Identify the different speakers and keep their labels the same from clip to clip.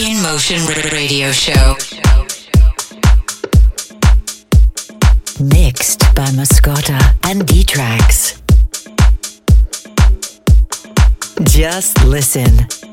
Speaker 1: In Motion Radio Show.
Speaker 2: Mixed by Mascota and D-Trax. Just listen.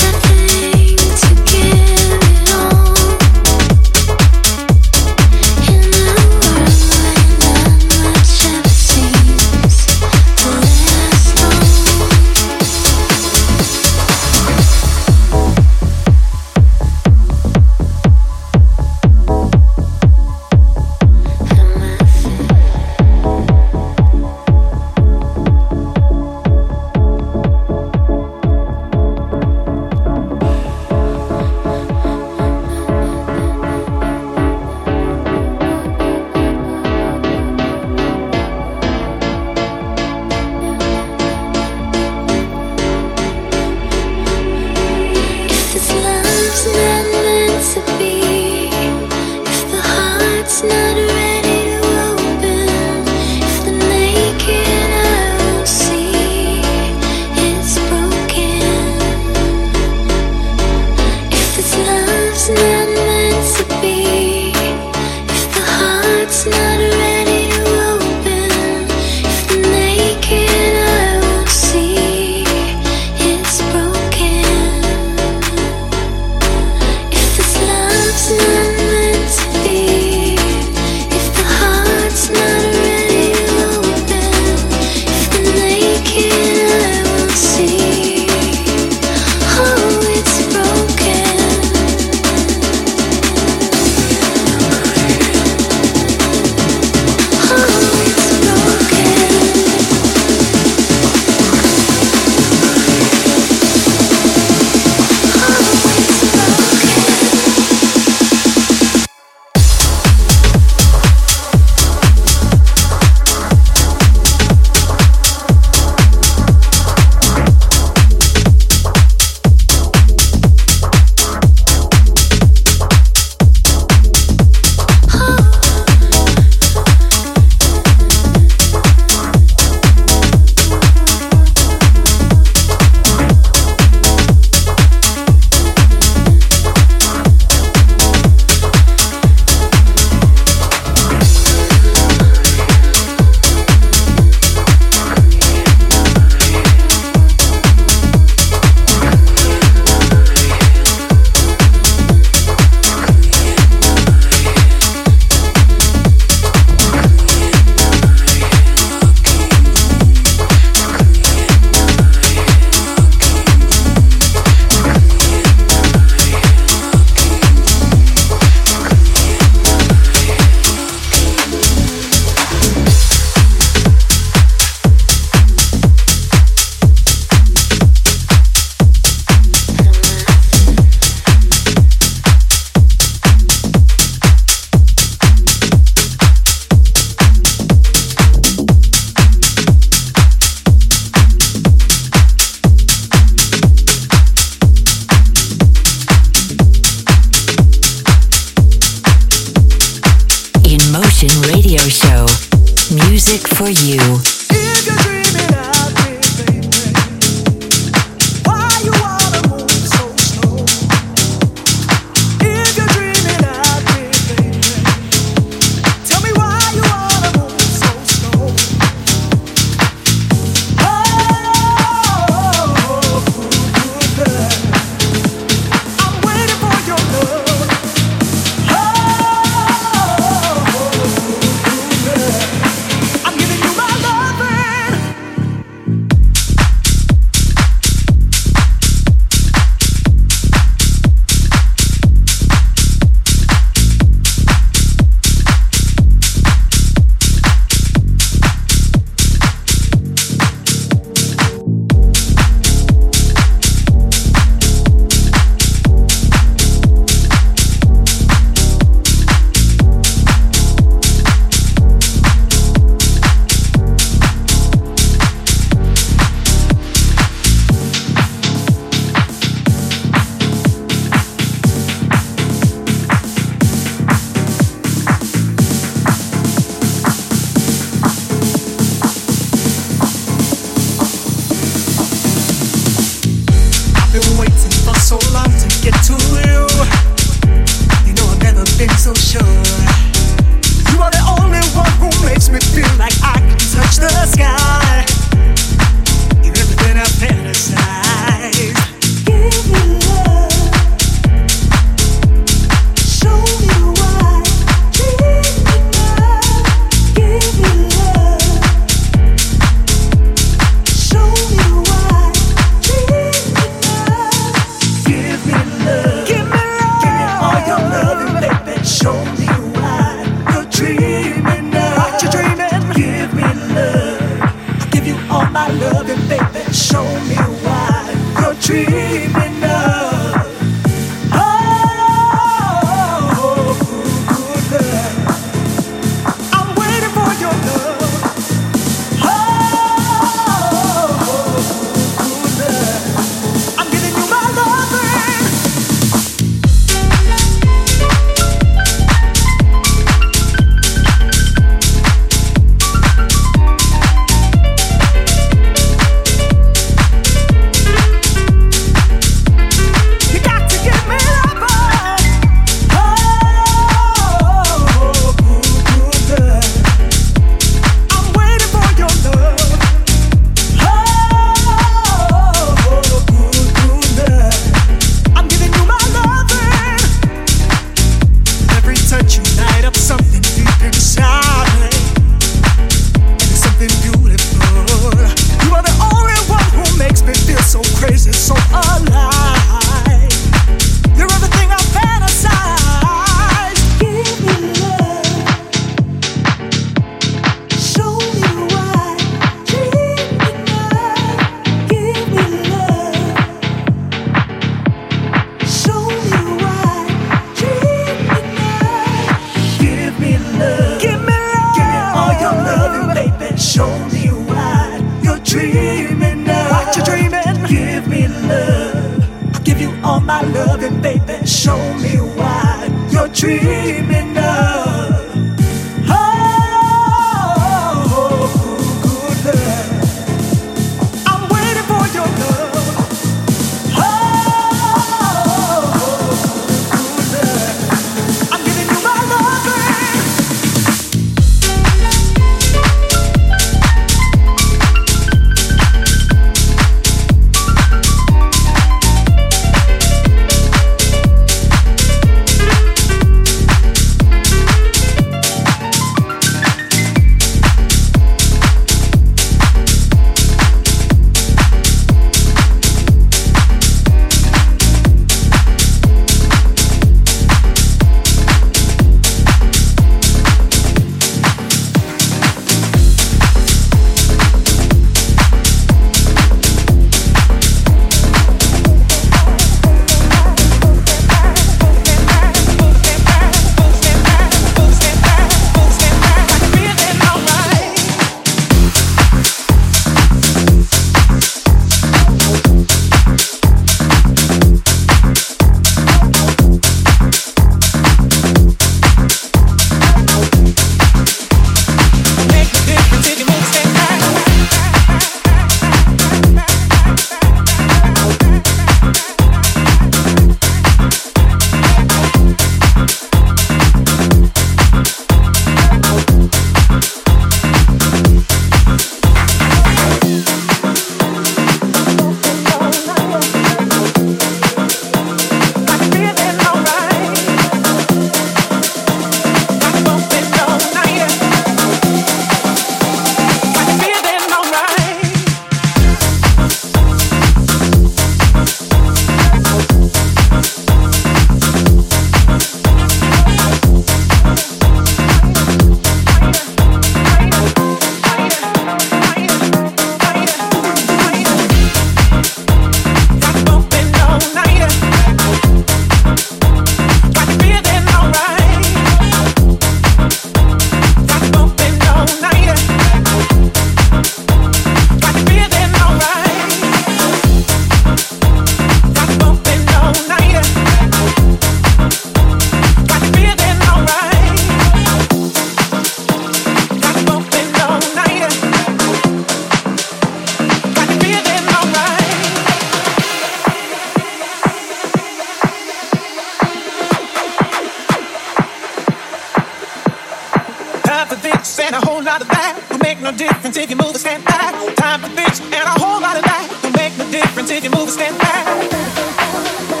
Speaker 3: Lot of that will make no difference if you move or stand back. Time to bitch and a whole lot of that will make no difference if you move or stand back.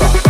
Speaker 4: side.